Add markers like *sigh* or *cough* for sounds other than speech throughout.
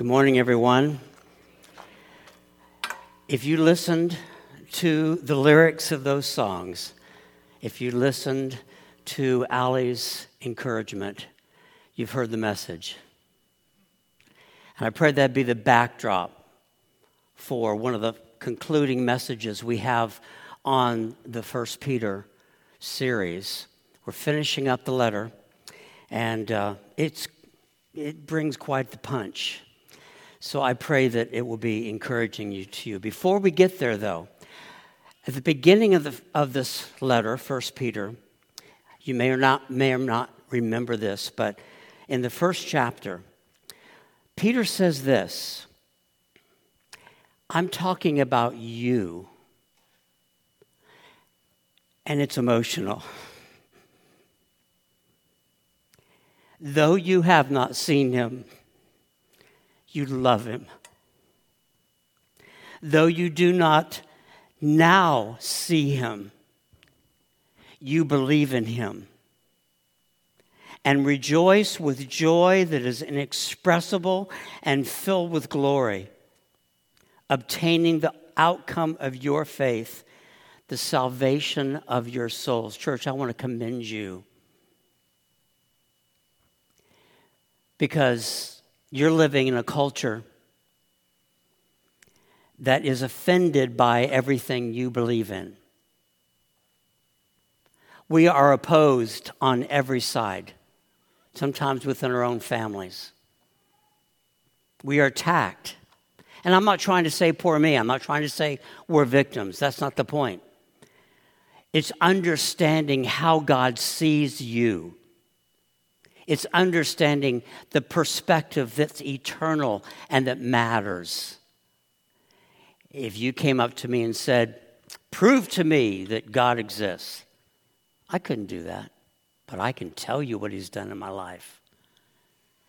Good morning, everyone. If you listened to the lyrics of those songs, if you listened to Allie's encouragement, you've heard the message. And I pray that be the backdrop for one of the concluding messages we have on the First Peter series. We're finishing up the letter, and uh, it's, it brings quite the punch. So I pray that it will be encouraging you to you. Before we get there, though, at the beginning of, the, of this letter, 1 Peter, you may or not may or not remember this, but in the first chapter, Peter says this I'm talking about you. And it's emotional. *laughs* Though you have not seen him, you love him. Though you do not now see him, you believe in him. And rejoice with joy that is inexpressible and filled with glory, obtaining the outcome of your faith, the salvation of your souls. Church, I want to commend you because you're living in a culture that is offended by everything you believe in. We are opposed on every side, sometimes within our own families. We are attacked. And I'm not trying to say poor me, I'm not trying to say we're victims. That's not the point. It's understanding how God sees you it's understanding the perspective that's eternal and that matters. If you came up to me and said, Prove to me that God exists, I couldn't do that. But I can tell you what He's done in my life.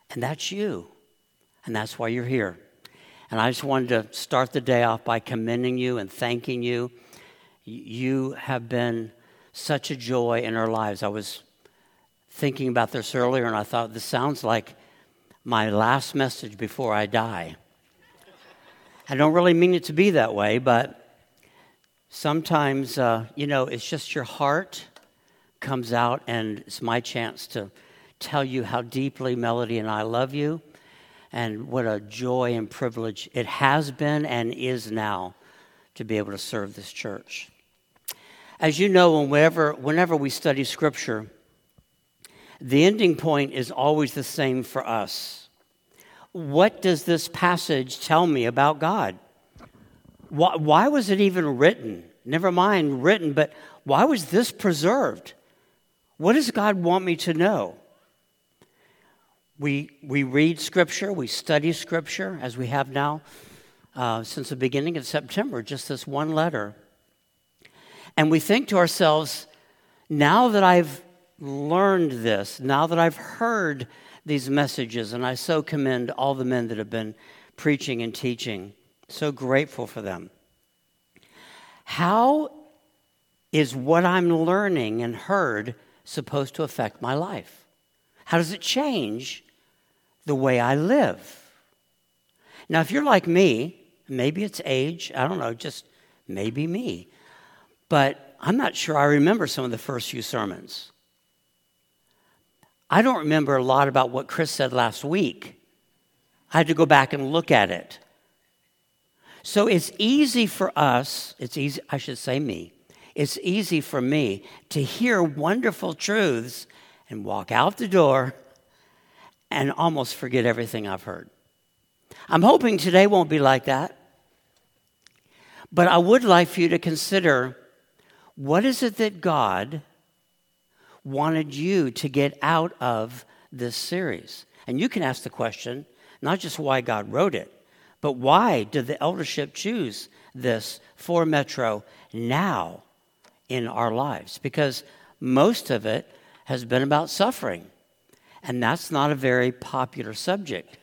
And that's you. And that's why you're here. And I just wanted to start the day off by commending you and thanking you. You have been such a joy in our lives. I was thinking about this earlier, and I thought this sounds like my last message before I die. I don't really mean it to be that way, but sometimes, uh, you know, it's just your heart comes out, and it's my chance to tell you how deeply Melody and I love you, and what a joy and privilege it has been and is now to be able to serve this church. As you know, whenever, whenever we study Scripture, the ending point is always the same for us. What does this passage tell me about God? Why, why was it even written? Never mind written, but why was this preserved? What does God want me to know? We, we read Scripture, we study Scripture, as we have now uh, since the beginning of September, just this one letter. And we think to ourselves, now that I've learned this, now that I've heard these messages, and I so commend all the men that have been preaching and teaching, so grateful for them. How is what I'm learning and heard supposed to affect my life? How does it change the way I live? Now, if you're like me, maybe it's age, I don't know, just maybe me, but I'm not sure I remember some of the first few sermons. I don't remember a lot about what Chris said last week. I had to go back and look at it. So it's easy for us, it's easy, I should say me, it's easy for me to hear wonderful truths and walk out the door and almost forget everything I've heard. I'm hoping today won't be like that. But I would like for you to consider what is it that God wanted you to get out of this series? And you can ask the question not just why God wrote it, but why did the eldership choose this for Metro now in our lives? Because most of it has been about suffering. And that's not a very popular subject.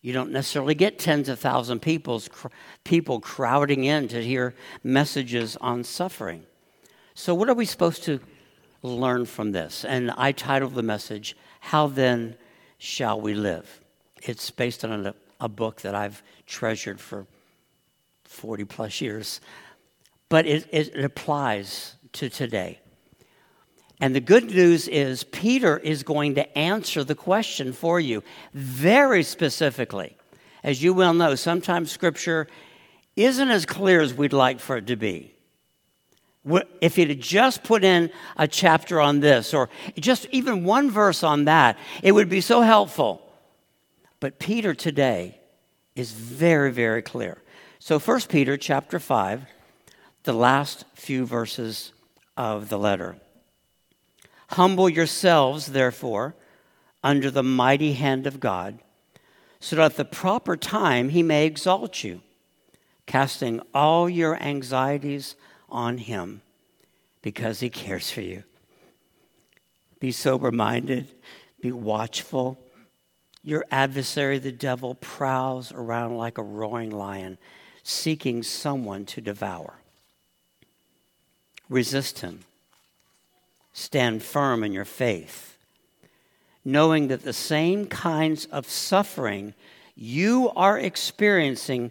You don't necessarily get tens of thousands of people's, people crowding in to hear messages on suffering. So, what are we supposed to learn from this. And I titled the message, How Then Shall We Live? It's based on a a book that I've treasured for 40 plus years, but it, it, applies to today. And the good news is, Peter is going to answer the question for you very specifically. As you well know, sometimes scripture isn't as clear as we'd like for it to be. If he'd just put in a chapter on this or just even one verse on that, it would be so helpful. But Peter today is very, very clear. So 1 Peter chapter 5, the last few verses of the letter. Humble yourselves, therefore, under the mighty hand of God, so that at the proper time he may exalt you, casting all your anxieties on him because he cares for you. Be sober minded, be watchful. Your adversary, the devil, prowls around like a roaring lion, seeking someone to devour. Resist him. Stand firm in your faith, knowing that the same kinds of suffering you are experiencing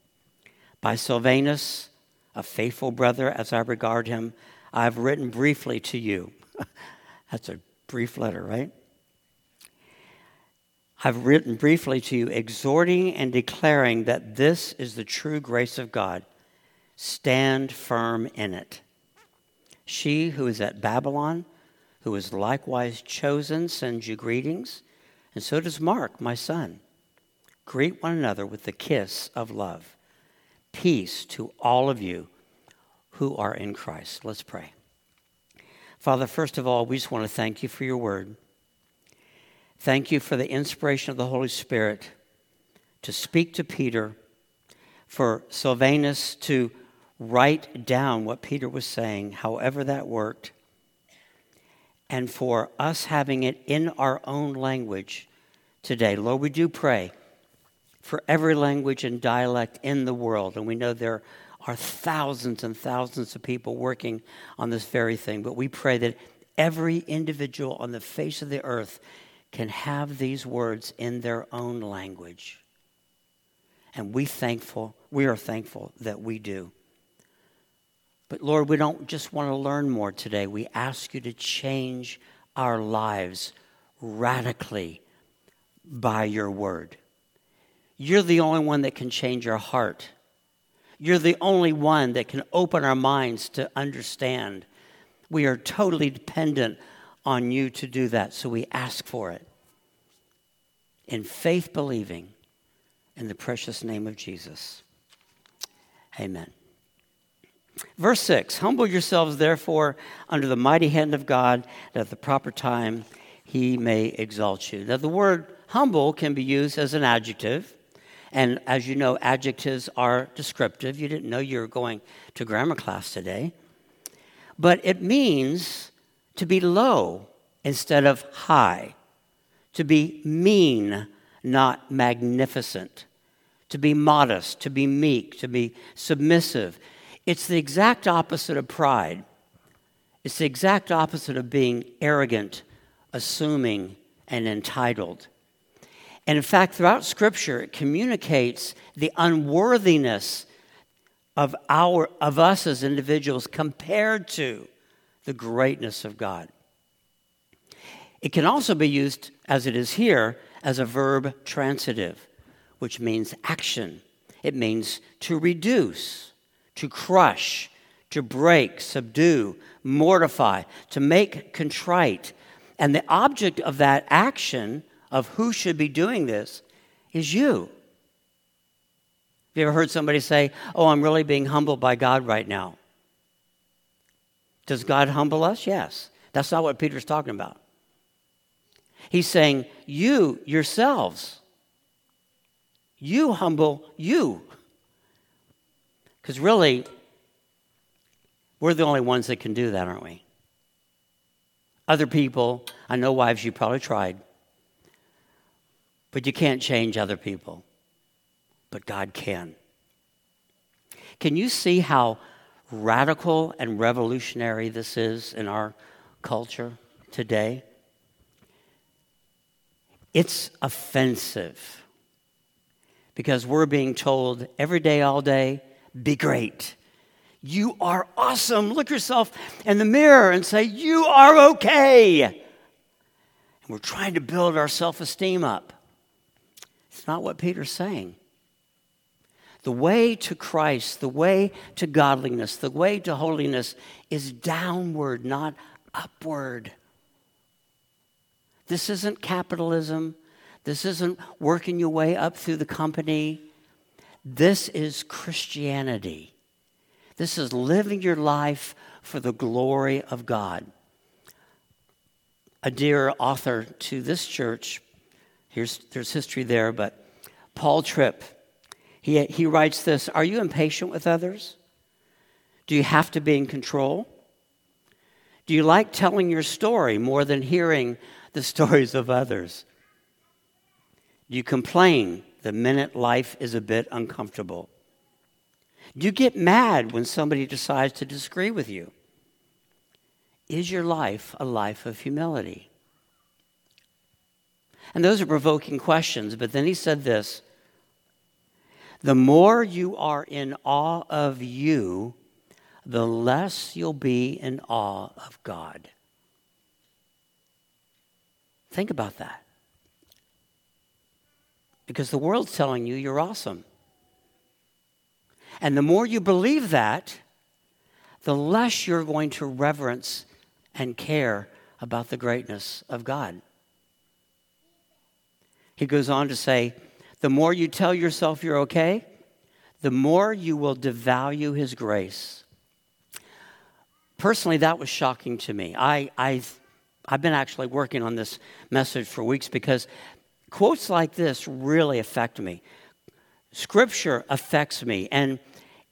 By Silvanus, a faithful brother as I regard him, I have written briefly to you. *laughs* That's a brief letter, right? I've written briefly to you, exhorting and declaring that this is the true grace of God. Stand firm in it. She who is at Babylon, who is likewise chosen, sends you greetings, and so does Mark, my son. Greet one another with the kiss of love. Peace to all of you who are in Christ. Let's pray. Father, first of all, we just want to thank you for your word. Thank you for the inspiration of the Holy Spirit to speak to Peter, for Silvanus to write down what Peter was saying, however that worked, and for us having it in our own language today. Lord, we do pray for every language and dialect in the world, and we know there are thousands and thousands of people working on this very thing, but we pray that every individual on the face of the earth can have these words in their own language. And we thankful, we are thankful that we do. But Lord, we don't just want to learn more today. We ask you to change our lives radically by your word. You're the only one that can change our heart. You're the only one that can open our minds to understand. We are totally dependent on you to do that. So we ask for it in faith believing in the precious name of Jesus. Amen. Verse 6 Humble yourselves, therefore, under the mighty hand of God, that at the proper time he may exalt you. Now, the word humble can be used as an adjective. And as you know, adjectives are descriptive. You didn't know you were going to grammar class today. But it means to be low instead of high, to be mean, not magnificent, to be modest, to be meek, to be submissive. It's the exact opposite of pride. It's the exact opposite of being arrogant, assuming, and entitled. And in fact, throughout Scripture, it communicates the unworthiness of, our, of us as individuals compared to the greatness of God. It can also be used, as it is here, as a verb transitive, which means action. It means to reduce, to crush, to break, subdue, mortify, to make contrite. And the object of that action, of who should be doing this, is you. Have you ever heard somebody say, Oh, I'm really being humbled by God right now? Does God humble us? Yes. That's not what Peter's talking about. He's saying, You yourselves, You humble you. Because really, we're the only ones that can do that, aren't we? Other people, I know wives, you probably tried, but you can't change other people. But God can. Can you see how radical and revolutionary this is in our culture today? It's offensive because we're being told every day, all day, be great. You are awesome. Look yourself in the mirror and say, You are okay. And we're trying to build our self esteem up. It's not what Peter's saying. The way to Christ, the way to godliness, the way to holiness is downward, not upward. This isn't capitalism. This isn't working your way up through the company. This is Christianity. This is living your life for the glory of God. A dear author to this church, here's, there's history there, but Paul Tripp, he, he writes this Are you impatient with others? Do you have to be in control? Do you like telling your story more than hearing the *laughs* stories of others? Do you complain the minute life is a bit uncomfortable? Do you get mad when somebody decides to disagree with you? Is your life a life of humility? And those are provoking questions, but then he said this The more you are in awe of you, the less you'll be in awe of God. Think about that. Because the world's telling you you're awesome. And the more you believe that, the less you're going to reverence and care about the greatness of God. He goes on to say, the more you tell yourself you're okay, the more you will devalue His grace. Personally, that was shocking to me. I, I've, I've been actually working on this message for weeks because quotes like this really affect me. Scripture affects me, and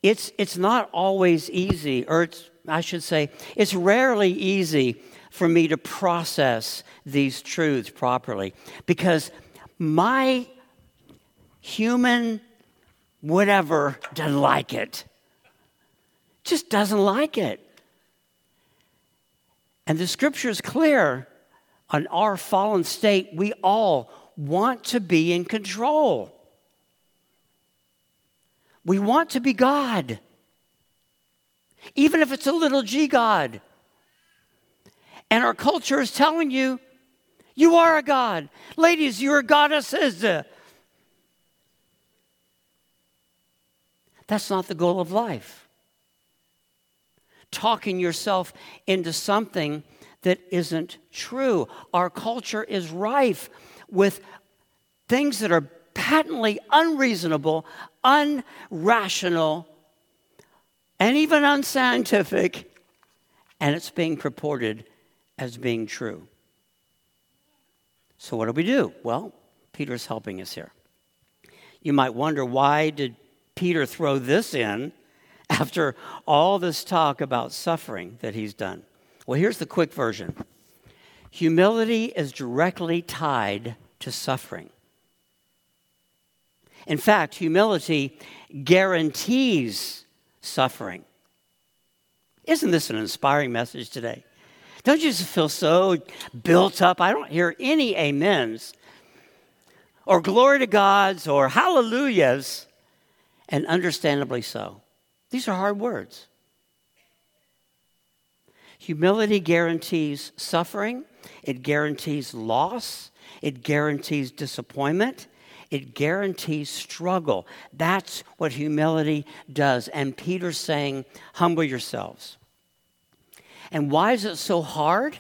it's, it's not always easy, or it's, I should say, it's rarely easy for me to process these truths properly because my human whatever doesn't like it. Just doesn't like it. And the scripture is clear on our fallen state. We all want to be in control. We want to be God, even if it's a little g God. And our culture is telling you, you are a God. Ladies, you're goddesses. That's not the goal of life. Talking yourself into something that isn't true. Our culture is rife with things that are patently unreasonable, unrational, and even unscientific, and it's being purported as being true. So, what do we do? Well, Peter's helping us here. You might wonder why did Peter throw this in *laughs* after all this talk about suffering that he's done? Well, here's the quick version humility is directly tied to suffering. In fact, humility guarantees suffering. Isn't this an inspiring message today? Don't you just feel so built up? I don't hear any amens or glory to God's or hallelujahs, and understandably so. These are hard words. Humility guarantees suffering, it guarantees loss, it guarantees disappointment, it guarantees struggle. That's what humility does. And Peter's saying, humble yourselves. And why is it so hard?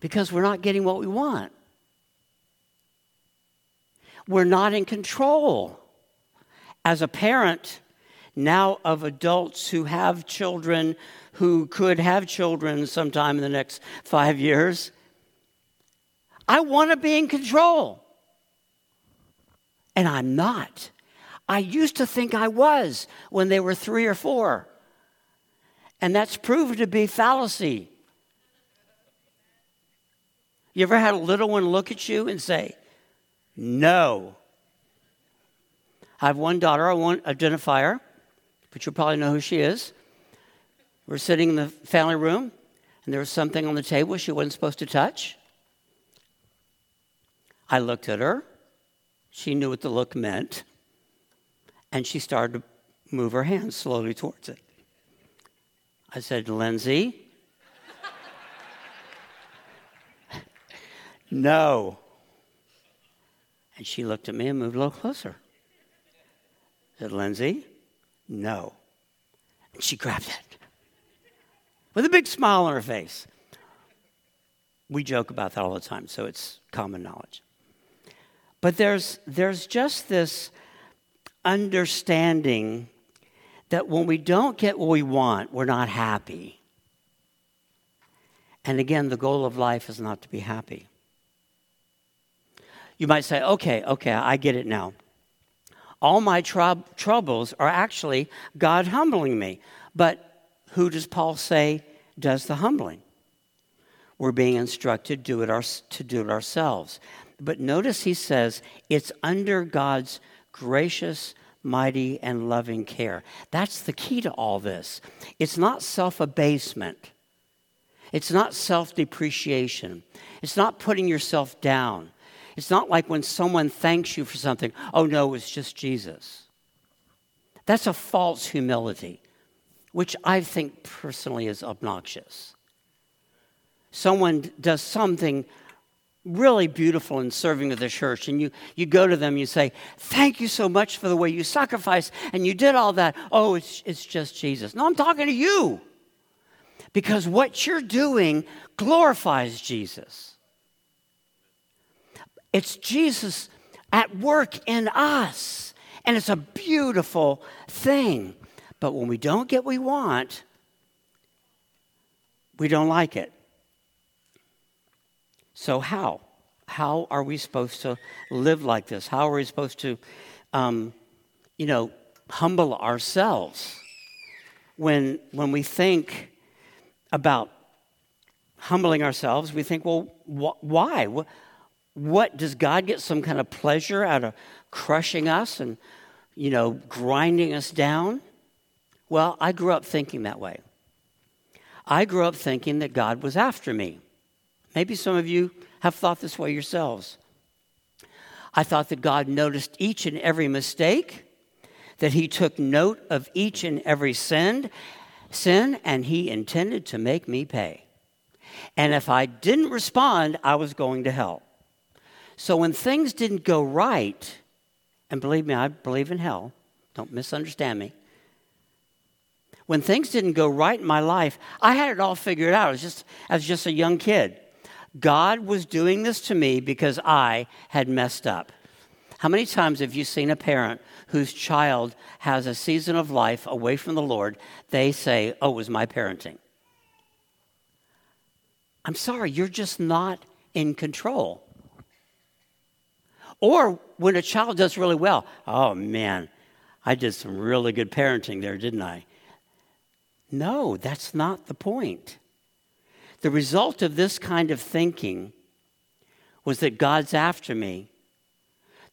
Because we're not getting what we want. We're not in control. As a parent, now of adults who have children who could have children sometime in the next five years, I want to be in control. And I'm not. I used to think I was when they were three or four. And that's proven to be fallacy. You ever had a little one look at you and say, No? I have one daughter, I won't identify her, but you'll probably know who she is. We're sitting in the family room, and there was something on the table she wasn't supposed to touch. I looked at her. She knew what the look meant. And she started to move her hand slowly towards it. I said, Lindsay, no. And she looked at me and moved a little closer. I said, Lindsay, no. And she grabbed it with a big smile on her face. We joke about that all the time, so it's common knowledge. But there's, there's just this understanding that when we don't get what we want, we're not happy. And again, the goal of life is not to be happy. You might say, okay, okay, I get it now. All my troubles are actually God humbling me. But who does Paul say does the humbling? We're being instructed do it our, to do it ourselves. But notice he says it's under God's gracious, mighty, and loving care. That's the key to all this. It's not self abasement, it's not self depreciation, it's not putting yourself down. It's not like when someone thanks you for something, oh no, it's just Jesus. That's a false humility, which I think personally is obnoxious. Someone does something really beautiful in serving of the church. And you, you go to them, you say, Thank you so much for the way you sacrificed and you did all that. Oh, it's, it's just Jesus. No, I'm talking to you. Because what you're doing glorifies Jesus. It's Jesus at work in us. And it's a beautiful thing. But when we don't get what we want, we don't like it. So, how? How are we supposed to live like this? How are we supposed to, um, you know, humble ourselves? When, when we think about humbling ourselves, we think, well, wh- why? What, what does God get some kind of pleasure out of crushing us and, you know, grinding us down? Well, I grew up thinking that way. I grew up thinking that God was after me. Maybe some of you have thought this way yourselves. I thought that God noticed each and every mistake, that He took note of each and every sin, sin, and He intended to make me pay. And if I didn't respond, I was going to hell. So when things didn't go right, and believe me, I believe in hell, don't misunderstand me. When things didn't go right in my life, I had it all figured out. I was just, I was just a young kid. God was doing this to me because I had messed up. How many times have you seen a parent whose child has a season of life away from the Lord? They say, Oh, it was my parenting. I'm sorry, you're just not in control. Or when a child does really well, oh man, I did some really good parenting there, didn't I? No, that's not the point. The result of this kind of thinking was that God's after me.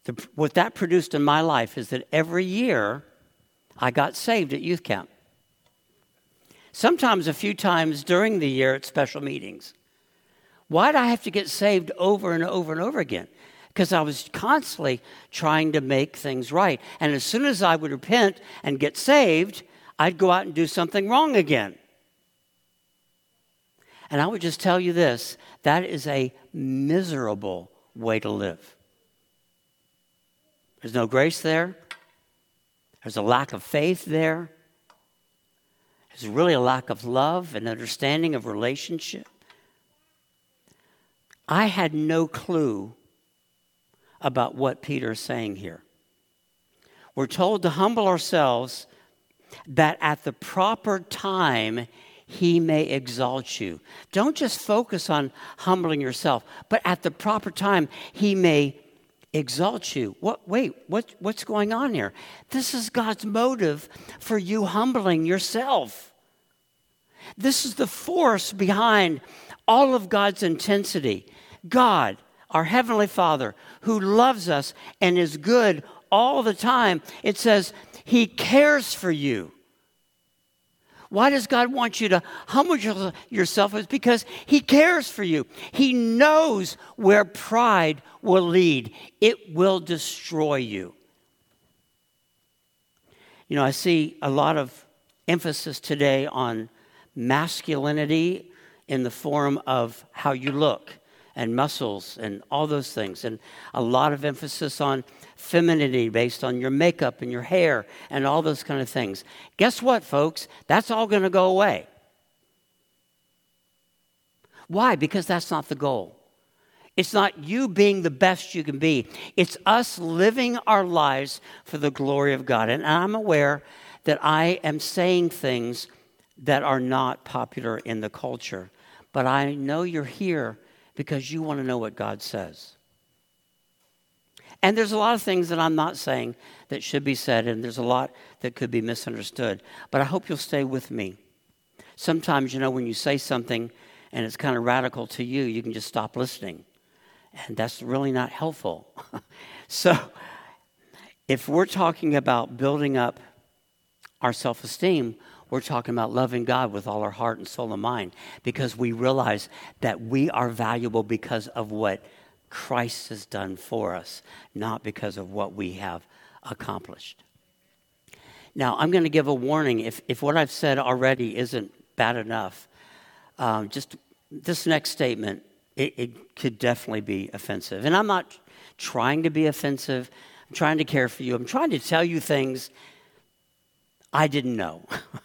The, what that produced in my life is that every year I got saved at youth camp. Sometimes a few times during the year at special meetings. Why did I have to get saved over and over and over again? Because I was constantly trying to make things right. And as soon as I would repent and get saved, I'd go out and do something wrong again. And I would just tell you this that is a miserable way to live. There's no grace there, there's a lack of faith there, there's really a lack of love and understanding of relationship. I had no clue about what Peter is saying here. We're told to humble ourselves that at the proper time he may exalt you. Don't just focus on humbling yourself, but at the proper time, he may exalt you. What, wait, what, what's going on here? This is God's motive for you humbling yourself. This is the force behind all of God's intensity. God, our Heavenly Father, who loves us and is good all the time, it says He cares for you. Why does God want you to humble yourself? It's because He cares for you. He knows where pride will lead, it will destroy you. You know, I see a lot of emphasis today on masculinity in the form of how you look and muscles and all those things, and a lot of emphasis on femininity based on your makeup and your hair and all those kind of things. Guess what, folks? That's all going to go away. Why? Because that's not the goal. It's not you being the best you can be. It's us living our lives for the glory of God. And I'm aware that I am saying things that are not popular in the culture. But I know you're here because you want to know what God says. And there's a lot of things that I'm not saying that should be said, and there's a lot that could be misunderstood. But I hope you'll stay with me. Sometimes, you know, when you say something and it's kind of radical to you, you can just stop listening. And that's really not helpful. *laughs* so, if we're talking about building up our self esteem, we're talking about loving God with all our heart and soul and mind because we realize that we are valuable because of what Christ has done for us, not because of what we have accomplished. Now, I'm going to give a warning. If, if what I've said already isn't bad enough, um, just this next statement, it, it could definitely be offensive. And I'm not trying to be offensive, I'm trying to care for you, I'm trying to tell you things I didn't know. *laughs*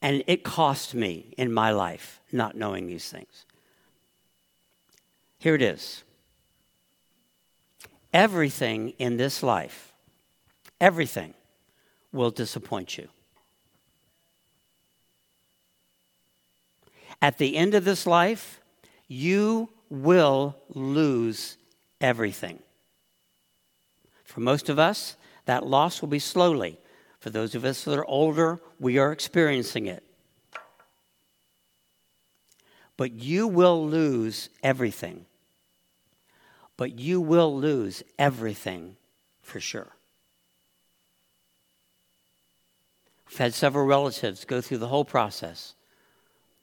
And it cost me in my life not knowing these things. Here it is everything in this life, everything will disappoint you. At the end of this life, you will lose everything. For most of us, that loss will be slowly for those of us that are older, we are experiencing it. But you will lose everything. But you will lose everything for sure. We've had several relatives go through the whole process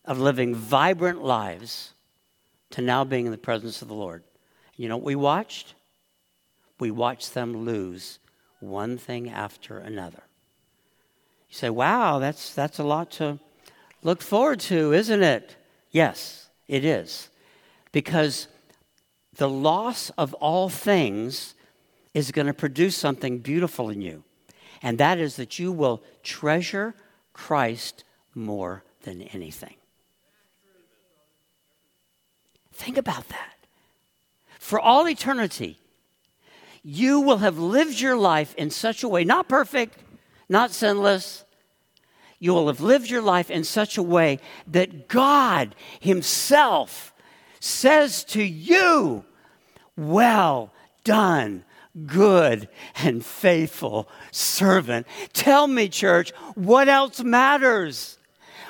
of living vibrant lives to now being in the presence of the Lord. You know what we watched? We watched them lose one thing after another. You say, wow, that's, that's a lot to look forward to, isn't it? Yes, it is. Because the loss of all things is going to produce something beautiful in you. And that is that you will treasure Christ more than anything. Think about that. For all eternity, you will have lived your life in such a way, not perfect, not sinless. You will have lived your life in such a way that God Himself says to you, Well done, good and faithful servant. Tell me, church, what else matters?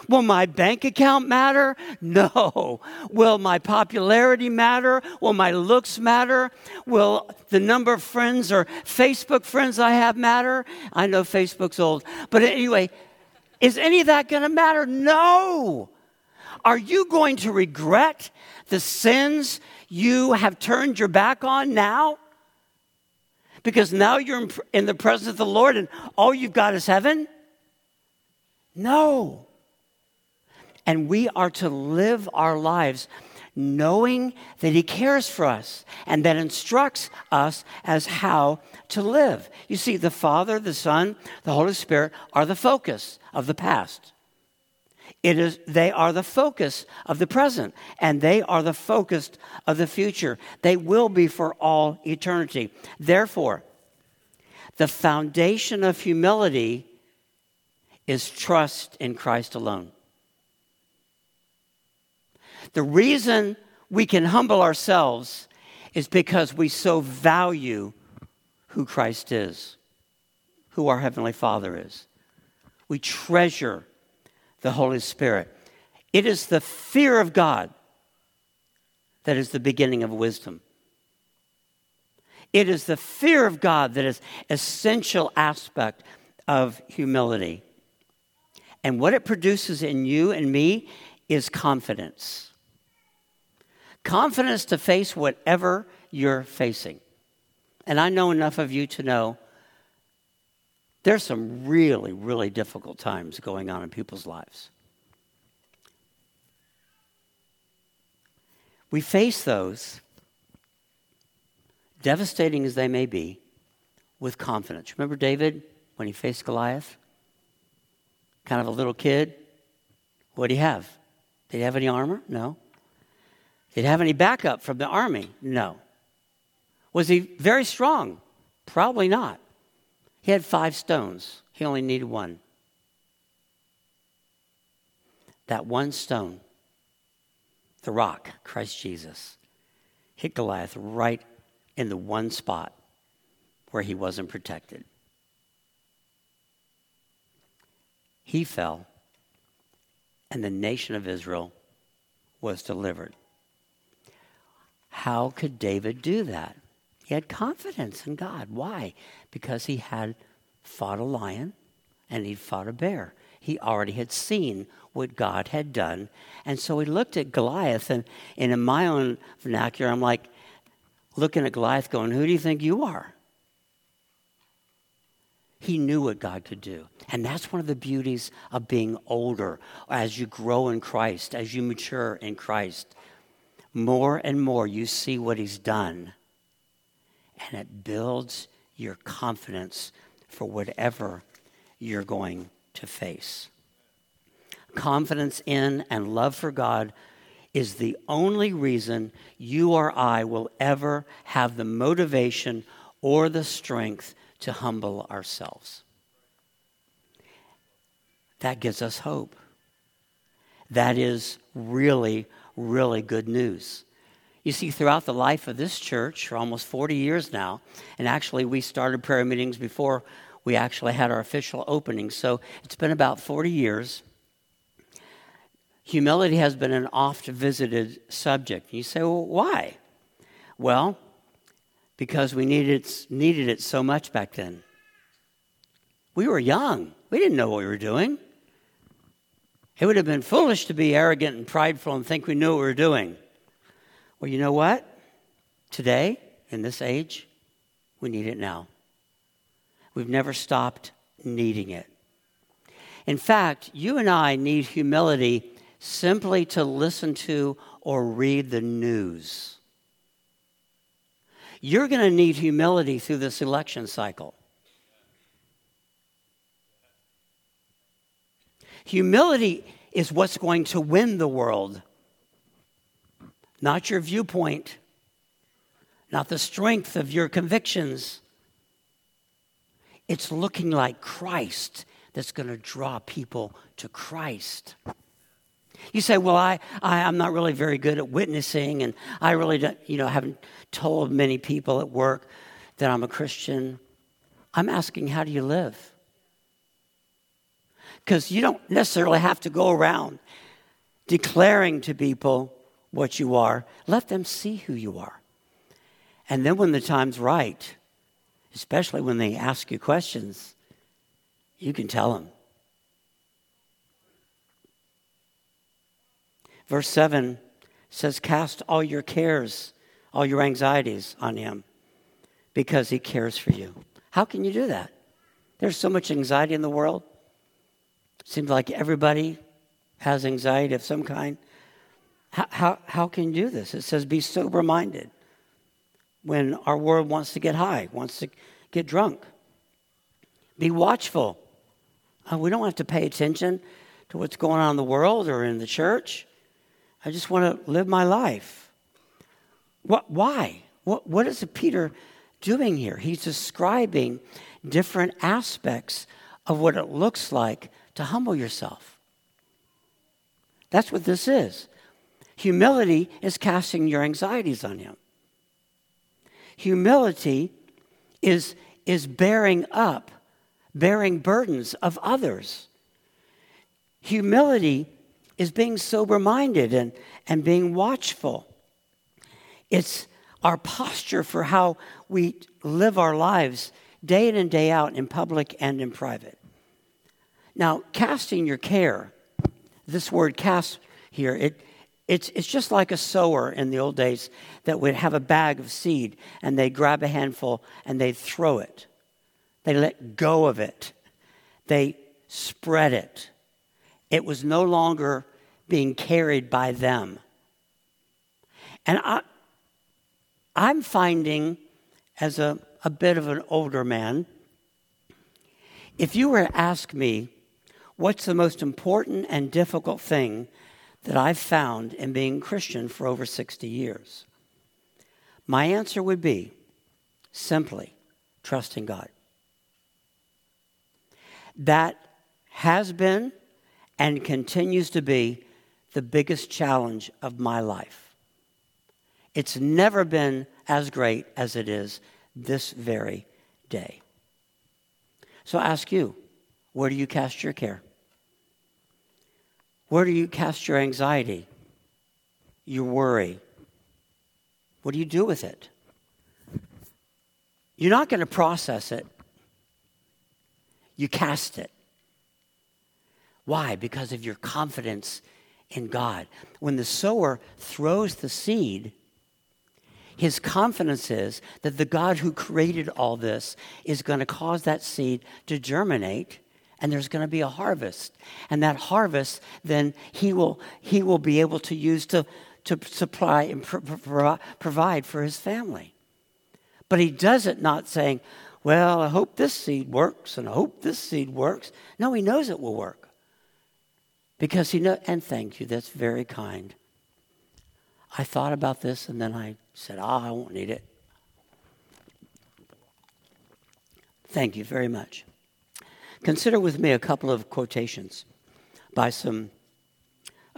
Will my bank account matter? *laughs* No. Will my popularity matter? Will my looks matter? Will the number of friends or Facebook friends I have matter? I know Facebook's old. But anyway, is any of that going to matter? No. Are you going to regret the sins you have turned your back on now? Because now you're in the presence of the Lord and all you've got is heaven? No. And we are to live our lives knowing that He cares for us and that instructs us as how to live. You see, the Father, the Son, the Holy Spirit are the focus of the past. It is, they are the focus of the present, and they are the focus of the future. They will be for all eternity. Therefore, the foundation of humility is trust in Christ alone. The reason we can humble ourselves is because we so value who Christ is, who our Heavenly Father is. We treasure the Holy Spirit. It is the fear of God that is the beginning of wisdom. It is the fear of God that is essential aspect of humility. And what it produces in you and me is confidence. Confidence to face whatever you're facing. And I know enough of you to know there's some really, really difficult times going on in people's lives. We face those, devastating as they may be, with confidence. Remember David when he faced Goliath? Kind of a little kid. What did he have? Did he have any armor? No. Did he have any backup from the army? No. Was he very strong? Probably not. He had five stones, he only needed one. That one stone the rock, Christ Jesus, hit Goliath right in the one spot where he wasn't protected. He fell, and the nation of Israel was delivered. How could David do that? He had confidence in God. Why? Because he had fought a lion and he'd fought a bear he already had seen what God had done. And so he looked at Goliath, and, and in my own vernacular, I'm like looking at Goliath going, Who do you think you are? He knew what God could do. And that's one of the beauties of being older as you grow in Christ, as you mature in Christ. More and more you see what He's done, and it builds your confidence for whatever you're going to face. Confidence in and love for God is the only reason you or I will ever have the motivation or the strength to humble ourselves. That gives us hope. That is really, really good news. You see, throughout the life of this church for almost 40 years now, and actually we started prayer meetings before we actually had our official opening. So it's been about 40 years. Humility has been an oft visited subject. You say, well, why? Well, because we needed, needed it so much back then. We were young, we didn't know what we were doing. It would have been foolish to be arrogant and prideful and think we knew what we were doing. Well, you know what? Today, in this age, we need it now. We've never stopped needing it. In fact, you and I need humility simply to listen to or read the news. You're going to need humility through this election cycle. Humility is what's going to win the world, not your viewpoint, not the strength of your convictions it's looking like Christ that's going to draw people to Christ. You say, well, I, I, am not really very good at witnessing, and I really don't, you know, haven't told many people at work that I'm a Christian. I'm asking, how do you live? Because you don't necessarily have to go around declaring to people what you are. Let them see who you are. And then when the time's right, especially when they ask you questions, you can tell them. Verse 7 says, Cast all your cares, all your anxieties on him because he cares for you. How can you do that? There's so much anxiety in the world. Seems like everybody has anxiety of some kind. How, how, can you do this? It says, Be sober minded when our world wants to get high, wants to get drunk. Be watchful. Uh, we don't have to pay attention to what's going on in the world or in the church. I just want to live my life. What, why? What, what is Peter doing here? He's describing different aspects of what it looks like to humble yourself. That's what this is. Humility is casting your anxieties on Him. Humility is, is bearing up, bearing burdens of others. Humility is being sober minded and, and being watchful. It's our posture for how we live our lives day in and day out in public and in private. Now, casting your care, this word cast here, it, it's, it's just like a sower in the old days that would have a bag of seed and they'd grab a handful and they'd throw it. They let go of it. They spread it. It was no longer being carried by them. And I, I'm finding, as a, a bit of an older man, if you were to ask me what's the most important and difficult thing that I've found in being Christian for over 60 years? My answer would be simply trusting God. That has been and continues to be the biggest challenge of my life. It's never been as great as it is this very day. So I ask you, where do you cast your care? Where do you cast your anxiety, your worry? What do you do with it? You're not going to process it, you cast it. Why? Because of your confidence in God. When the sower throws the seed, his confidence is that the God who created all this is going to cause that seed to germinate and there's going to be a harvest. And that harvest, then he will, he will be able to use to, to supply and provide for his family. But he does it not saying, well, I hope this seed works and I hope this seed works. No, he knows it will work. Because he knows, and thank you, that's very kind. I thought about this and then I said, ah, oh, I won't need it. Thank you very much. Consider with me a couple of quotations by some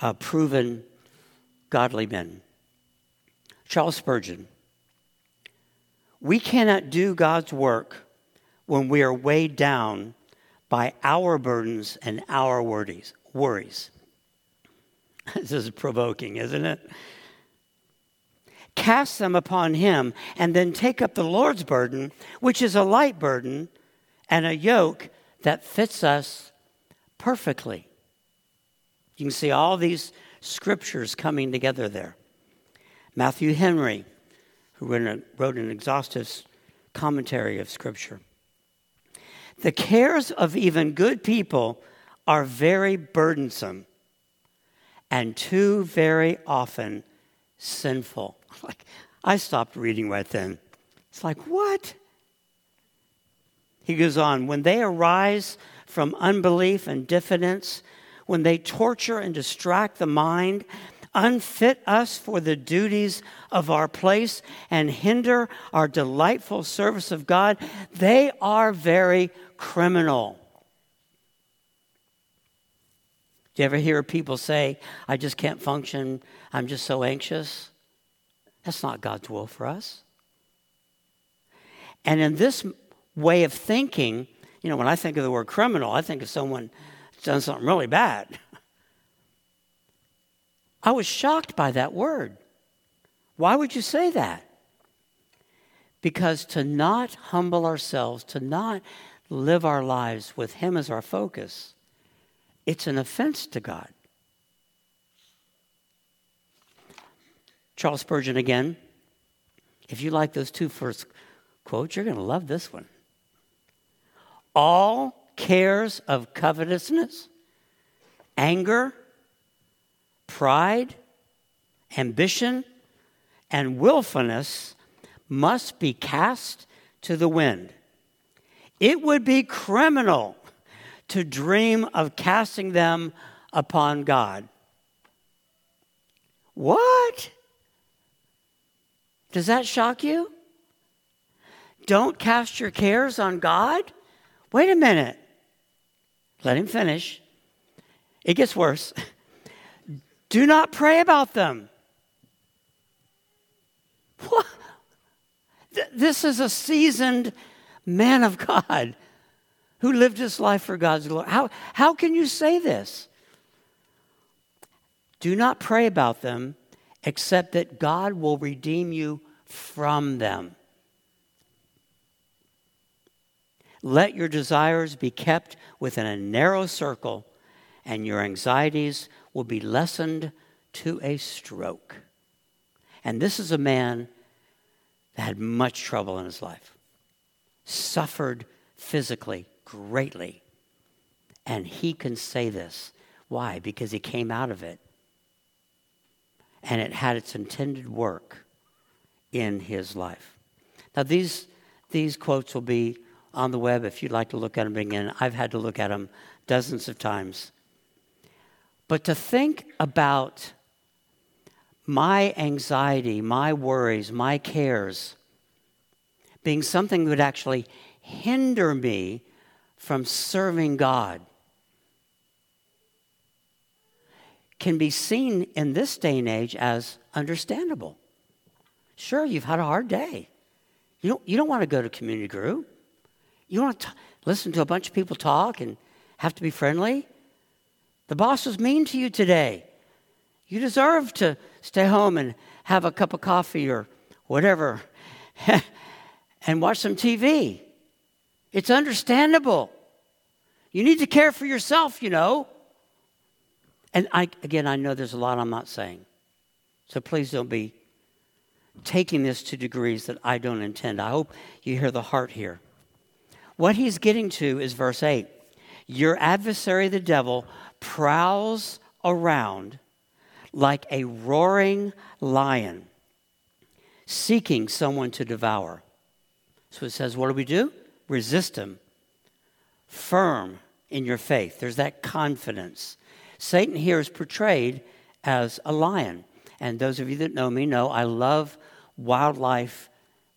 uh, proven godly men. Charles Spurgeon. We cannot do God's work when we are weighed down by our burdens and our worries worries. *laughs* this is provoking, isn't it? Cast them upon him and then take up the Lord's burden, which is a light burden and a yoke that fits us perfectly. You can see all these scriptures coming together there. Matthew Henry, who wrote an exhaustive commentary of Scripture. The cares of even good people are very burdensome and too very often sinful. *laughs* Like, I stopped reading right then. It's like, what? He goes on, when they arise from unbelief and diffidence, when they torture and distract the mind, unfit us for the duties of our place, and hinder our delightful service of God, they are very criminal. Do you ever hear people say, I just can't function, I'm just so anxious? That's not God's will for us. And in this way of thinking, you know, when I think of the word criminal, I think of someone who's done something really bad. I was shocked by that word. Why would you say that? Because to not humble ourselves, to not live our lives with Him as our focus, it's an offense to God. Charles Spurgeon again. If you like those two first quotes, you're going to love this one. All cares of covetousness, anger, pride, ambition, and willfulness must be cast to the wind. It would be criminal to dream of casting them upon God. What? Does that shock you? Don't cast your cares on God? Wait a minute. Let him finish. It gets worse. *laughs* Do not pray about them. What? This is a seasoned man of God who lived his life for God's glory. How, how can you say this? Do not pray about them except that God will redeem you from them. Let your desires be kept within a narrow circle, and your anxieties will be lessened to a stroke. And this is a man that had much trouble in his life, suffered physically greatly. And he can say this. Why? Because he came out of it and it had its intended work in his life. Now, these, these quotes will be on the web if you'd like to look at them again. I've had to look at them dozens of times. But to think about my anxiety, my worries, my cares being something that would actually hinder me from serving God can be seen in this day and age as understandable. Sure, you've had a hard day. You don't, you don't want to go to community group. You want to listen to a bunch of people talk and have to be friendly. The boss was mean to you today. You deserve to stay home and have a cup of coffee or whatever *laughs* and watch some TV. It's understandable. You need to care for yourself, you know. And I, again, I know there's a lot I'm not saying. So please don't be taking this to degrees that I don't intend. I hope you hear the heart here. What he's getting to is verse 8 Your adversary, the devil, prowls around like a roaring lion, seeking someone to devour. So it says, What do we do? Resist him. Firm in your faith. There's that confidence. Satan here is portrayed as a lion. And those of you that know me know I love wildlife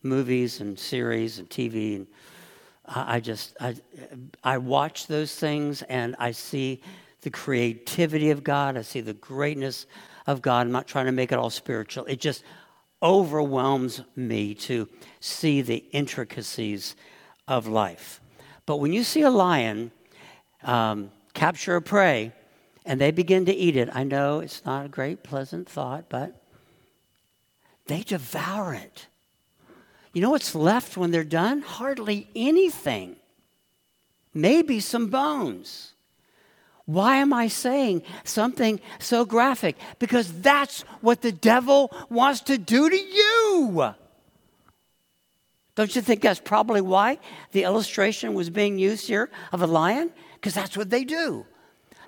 movies and series and TV. And I just, I, I watch those things and I see the creativity of God. I see the greatness of God. I'm not trying to make it all spiritual. It just overwhelms me to see the intricacies of life. But when you see a lion um, capture a prey, and they begin to eat it. I know it's not a great, pleasant thought, but they devour it. You know what's left when they're done? Hardly anything. Maybe some bones. Why am I saying something so graphic? Because that's what the devil wants to do to you. Don't you think that's probably why the illustration was being used here of a lion? Because that's what they do.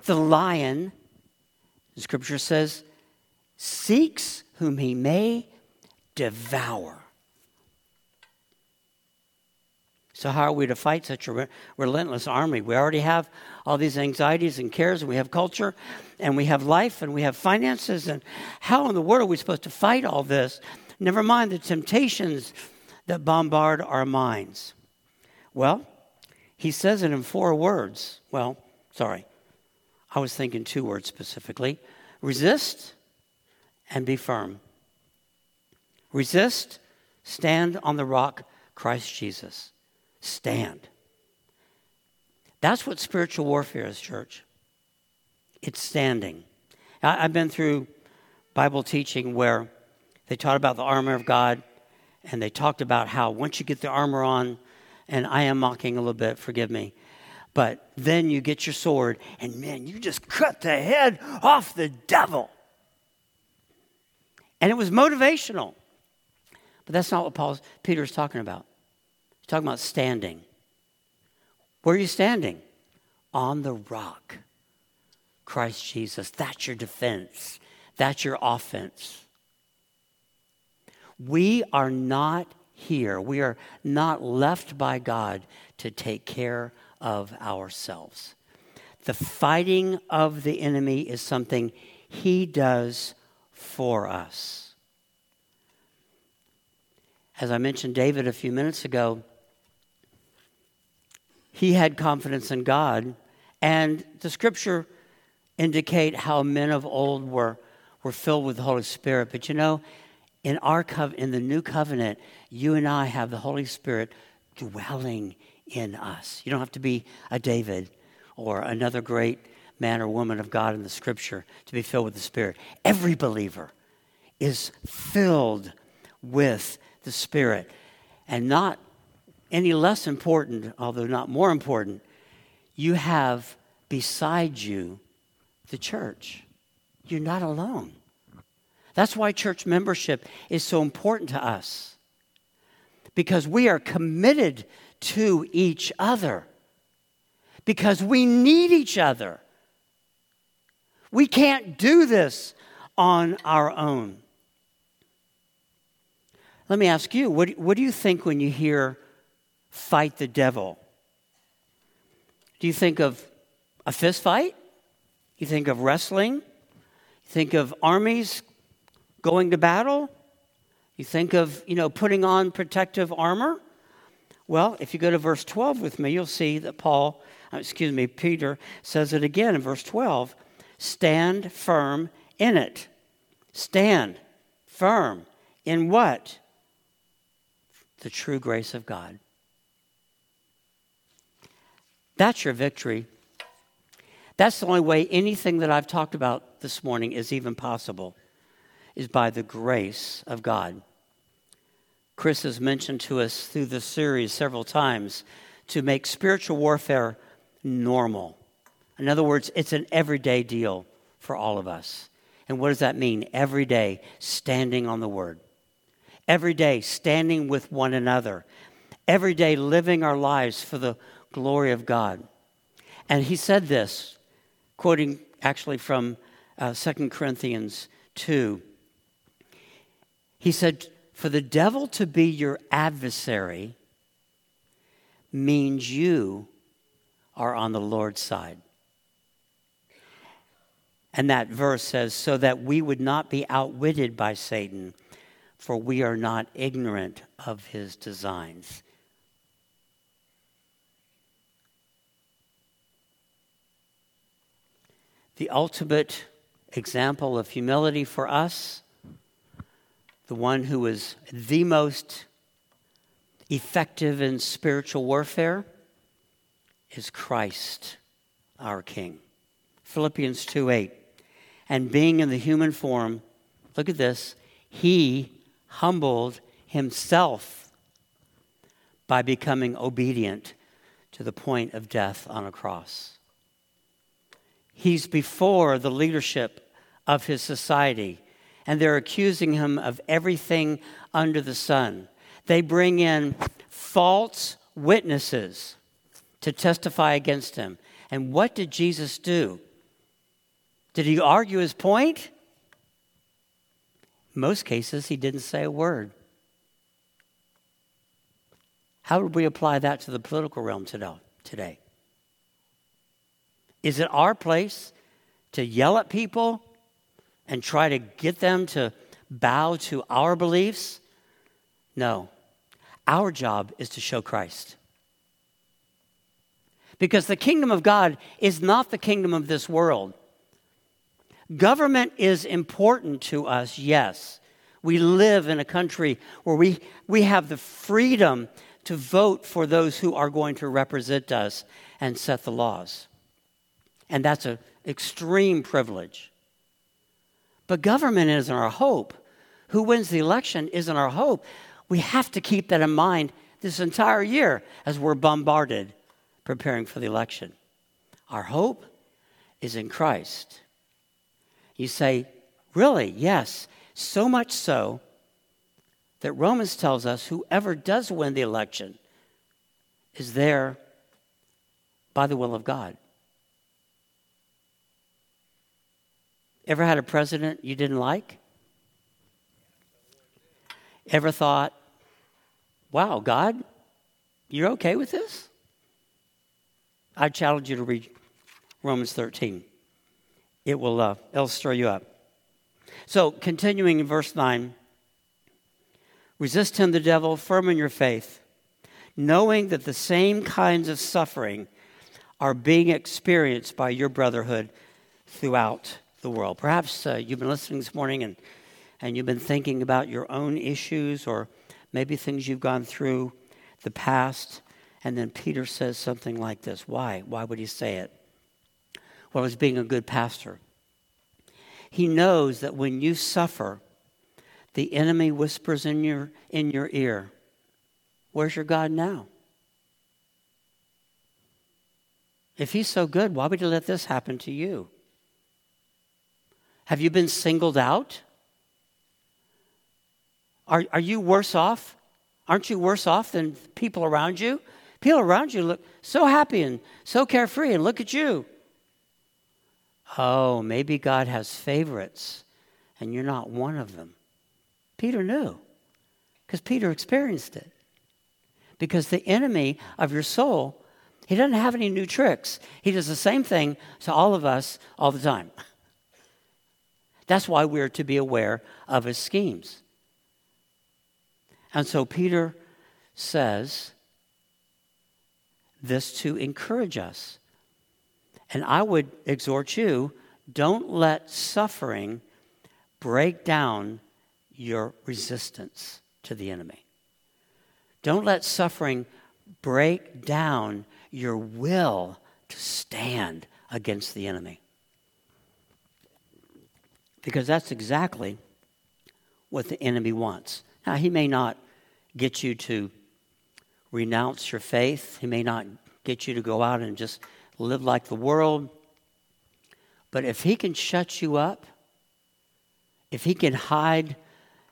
The lion, the scripture says, seeks whom he may devour. So, how are we to fight such a re- relentless army? We already have all these anxieties and cares, and we have culture, and we have life, and we have finances. And how in the world are we supposed to fight all this? Never mind the temptations that bombard our minds. Well, he says it in four words. Well, sorry, I was thinking two words specifically resist and be firm. Resist, stand on the rock, Christ Jesus. Stand. That's what spiritual warfare is, church. It's standing. I've been through Bible teaching where they taught about the armor of God, and they talked about how once you get the armor on, and I am mocking a little bit, forgive me, but then you get your sword, and man, you just cut the head off the devil. And it was motivational. But that's not what Paul, Peter's talking about. Talking about standing. Where are you standing? On the rock. Christ Jesus. That's your defense. That's your offense. We are not here. We are not left by God to take care of ourselves. The fighting of the enemy is something he does for us. As I mentioned David a few minutes ago, he had confidence in God, and the scripture indicate how men of old were, were filled with the Holy Spirit. But you know, in our cov- in the new covenant, you and I have the Holy Spirit dwelling in us. You don't have to be a David or another great man or woman of God in the scripture to be filled with the Spirit. Every believer is filled with the Spirit. And not any less important, although not more important, you have beside you the church. You're not alone. That's why church membership is so important to us. Because we are committed to each other. Because we need each other. We can't do this on our own. Let me ask you what, what do you think when you hear fight the devil? Do you think of a fist fight? You think of wrestling? You think of armies going to battle? You think of, you know, putting on protective armor? Well, if you go to verse 12 with me, you'll see that Paul, uh, excuse me, Peter says it again in verse 12 stand firm in it. Stand firm in what? The true grace of God. That's your victory. That's the only way anything that I've talked about this morning is even possible, is by the grace of God. Chris has mentioned to us through this series several times to make spiritual warfare normal. In other words, it's an everyday deal for all of us. And what does that mean? Every day, standing on the Word. Every day, standing with one another. Every day, living our lives for the glory of God. And he said this, quoting actually from uh, 2 Corinthians 2. He said, For the devil to be your adversary means you are on the Lord's side. And that verse says, so that we would not be outwitted by Satan, for we are not ignorant of his designs. The ultimate example of humility for us, the one who is the most effective in spiritual warfare, is Christ, our King. Philippians 2 8. And being in the human form, look at this, he humbled himself by becoming obedient to the point of death on a cross. He's before the leadership of his society, and they're accusing him of everything under the sun. They bring in false witnesses to testify against him. And what did Jesus do? Did he argue his point? In most cases, he didn't say a word. How would we apply that to the political realm today? Is it our place to yell at people and try to get them to bow to our beliefs? No. Our job is to show Christ. Because the kingdom of God is not the kingdom of this world. Government is important to us, yes. We live in a country where we, we have the freedom to vote for those who are going to represent us and set the laws. And that's an extreme privilege. But government isn't our hope. Who wins the election isn't our hope. We have to keep that in mind this entire year as we're bombarded preparing for the election. Our hope is in Christ. You say, Really? Yes. So much so that Romans tells us whoever does win the election is there by the will of God. Ever had a president you didn't like? Ever thought, wow, God, you're okay with this? I challenge you to read Romans 13. It will uh, it'll stir you up. So, continuing in verse 9 resist him, the devil, firm in your faith, knowing that the same kinds of suffering are being experienced by your brotherhood throughout the world. Perhaps uh, you've been listening this morning and, and you've been thinking about your own issues or maybe things you've gone through the past. And then Peter says something like this Why? Why would he say it? Well, as being a good pastor. He knows that when you suffer, the enemy whispers in your, in your ear, Where's your God now? If he's so good, why would he let this happen to you? Have you been singled out? Are, are you worse off? Aren't you worse off than people around you? People around you look so happy and so carefree, and look at you. Oh, maybe God has favorites, and you're not one of them. Peter knew, because Peter experienced it. Because the enemy of your soul, he doesn't have any new tricks. He does the same thing to all of us all the time. *laughs* That's why we're to be aware of his schemes. And so Peter says this to encourage us. And I would exhort you don't let suffering break down your resistance to the enemy. Don't let suffering break down your will to stand against the enemy. Because that's exactly what the enemy wants. Now, he may not get you to renounce your faith, he may not get you to go out and just live like the world. But if he can shut you up, if he can hide,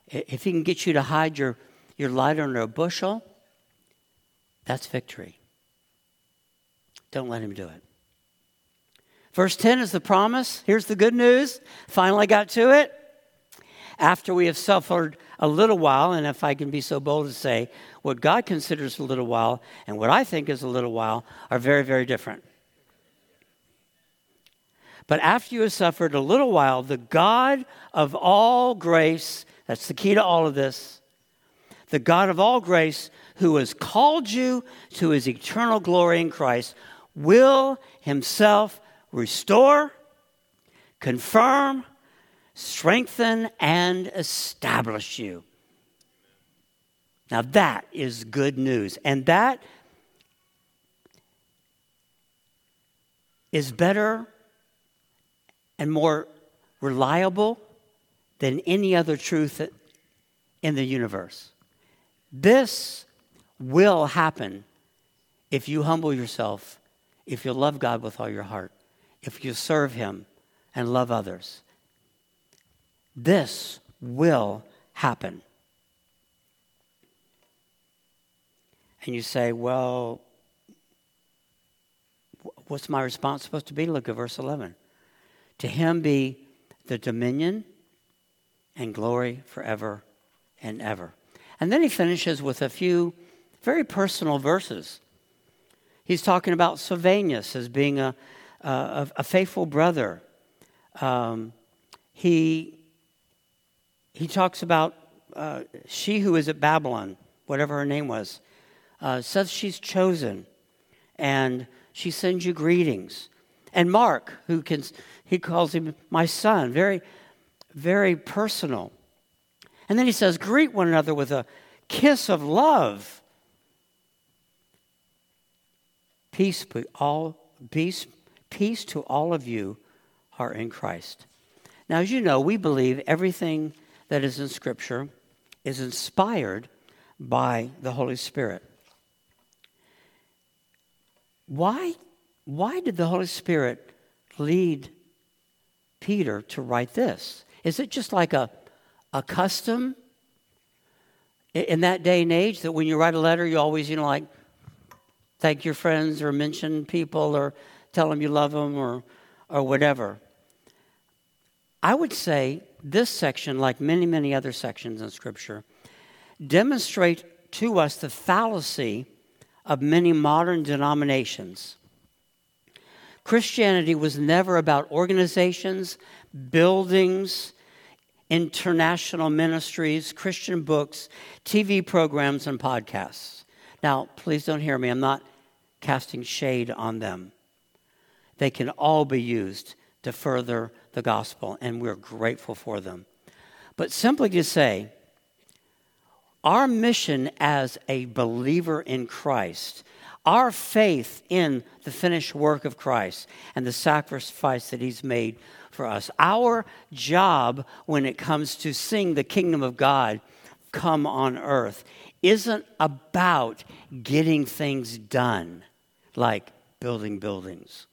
if he can get you to hide your, your light under a bushel, that's victory. Don't let him do it. Verse 10 is the promise. Here's the good news. Finally got to it. After we have suffered a little while, and if I can be so bold to say, what God considers a little while and what I think is a little while are very, very different. But after you have suffered a little while, the God of all grace, that's the key to all of this, the God of all grace, who has called you to his eternal glory in Christ, will himself restore, confirm, strengthen, and establish you. Now, that is good news. And that is better and more reliable than any other truth in the universe. This will happen if you humble yourself, if you love God with all your heart, if you serve Him and love others. This will happen. And you say, well, what's my response supposed to be? Look at verse 11. To him be the dominion and glory forever and ever. And then he finishes with a few very personal verses. He's talking about Silvanus as being a, a, a faithful brother. Um, he, he talks about uh, she who is at Babylon, whatever her name was, uh, says she's chosen, and she sends you greetings. And Mark, who can, he calls him my son, very, very personal. And then he says, greet one another with a kiss of love. Peace, be all, peace, peace to all of you are in Christ. Now, as you know, we believe everything that is in Scripture is inspired by the Holy Spirit. Why, why did the Holy Spirit lead Peter to write this? Is it just like a, a custom in that day and age that when you write a letter, you always, you know, like thank your friends or mention people or tell them you love them or, or whatever? I would say this section, like many, many other sections in Scripture, demonstrate to us the fallacy of many modern denominations. Christianity was never about organizations, buildings, international ministries, Christian books, TV programs, and podcasts. Now, please don't hear me. I'm not casting shade on them. They can all be used to further the gospel, and we're grateful for them. but simply to say, our mission as a believer in Christ, our faith in the finished work of Christ and the sacrifice that He's made for us, our job when it comes to seeing the kingdom of God come on earth isn't about getting things done like building buildings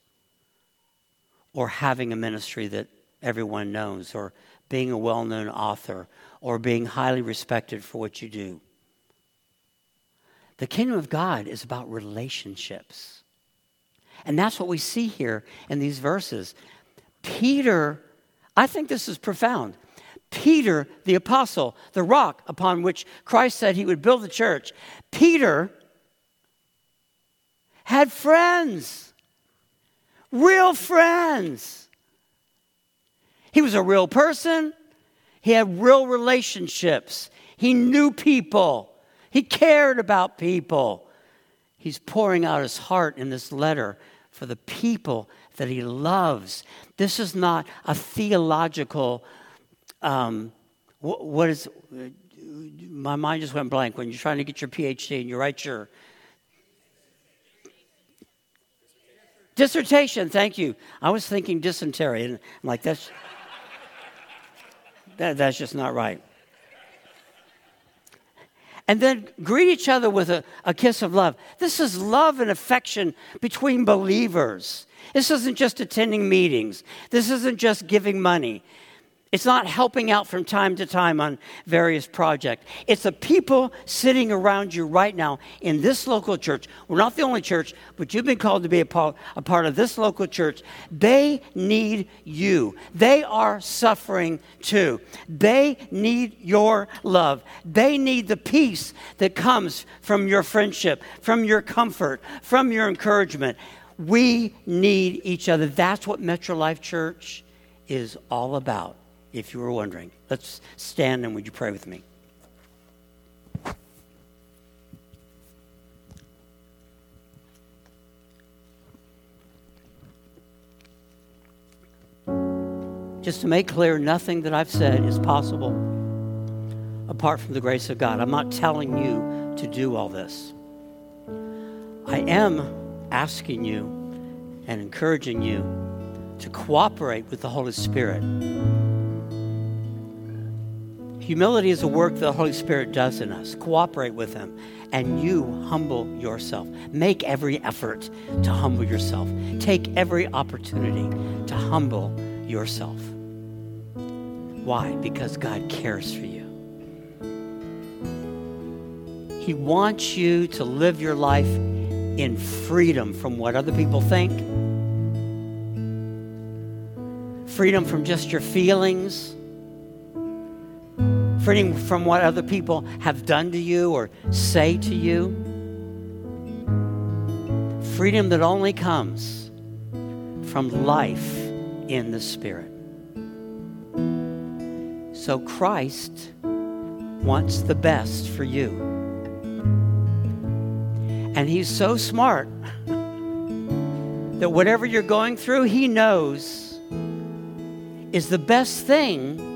or having a ministry that everyone knows or being a well known author or being highly respected for what you do. The kingdom of God is about relationships. And that's what we see here in these verses. Peter, I think this is profound. Peter, the apostle, the rock upon which Christ said he would build the church, Peter had friends, real friends. He was a real person, he had real relationships, he knew people, he cared about people. He's pouring out his heart in this letter for the people that he loves. This is not a theological, um, what, what is, my mind just went blank when you're trying to get your PhD and you write your dissertation. Thank you. I was thinking dysentery, and I'm like, that's, that, that's just not right and then greet each other with a, a kiss of love. This is love and affection between believers. This isn't just attending meetings, this isn't just giving money. It's not helping out from time to time on various projects. It's the people sitting around you right now in this local church. We're not the only church, but you've been called to be a part, a part of this local church. They need you. They are suffering too. They need your love. They need the peace that comes from your friendship, from your comfort, from your encouragement. We need each other. That's what Metro Life Church is all about if you were wondering. Let's stand and would you pray with me? Just to make clear, nothing that I've said is possible apart from the grace of God. I'm not telling you to do all this. I am asking you and encouraging you to cooperate with the Holy Spirit Humility is a work the Holy Spirit does in us. Cooperate with Him, and you humble yourself. Make every effort to humble yourself. Take every opportunity to humble yourself. Why? Because God cares for you. He wants you to live your life in freedom from what other people think, freedom from just your feelings freedom from what other people have done to you or say to you. Freedom that only comes from life in the Spirit. So Christ wants the best for you. And He's so smart that whatever you're going through, He knows is the best thing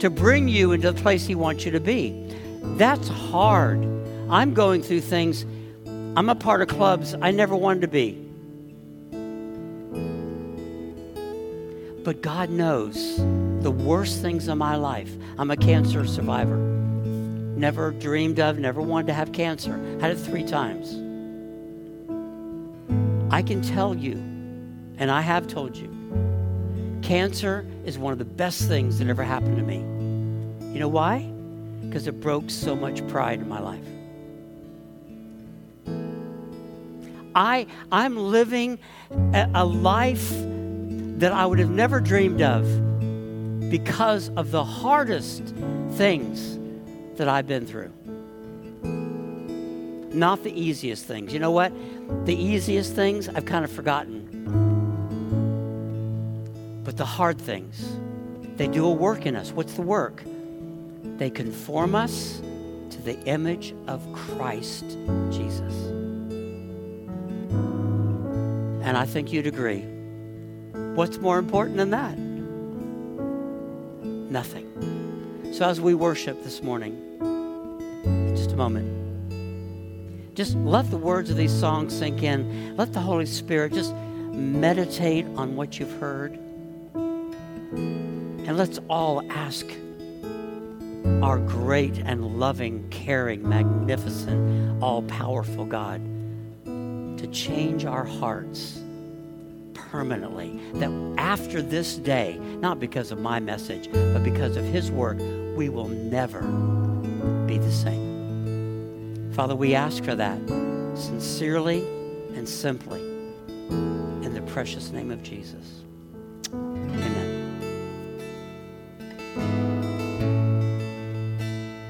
to bring you into the place He wants you to be. That's hard. I'm going through things, I'm a part of clubs I never wanted to be. But God knows the worst things in my life. I'm a cancer survivor. Never dreamed of, never wanted to have cancer. Had it three times. I can tell you, and I have told you, Cancer is one of the best things that ever happened to me. You know why? Because it broke so much pride in my life. I, I'm living a, a life that I would have never dreamed of because of the hardest things that I've been through. Not the easiest things. You know what? The easiest things I've kind of forgotten. The hard things, they do a work in us. What's the work? They conform us to the image of Christ Jesus. And I think you'd agree. What's more important than that? Nothing. So as we worship this morning, in just a moment, just let the words of these songs sink in. Let the Holy Spirit just meditate on what you've heard. And let's all ask our great and loving, caring, magnificent, all powerful God to change our hearts permanently. That after this day, not because of my message, but because of His work, we will never be the same. Father, we ask for that sincerely and simply in the precious name of Jesus.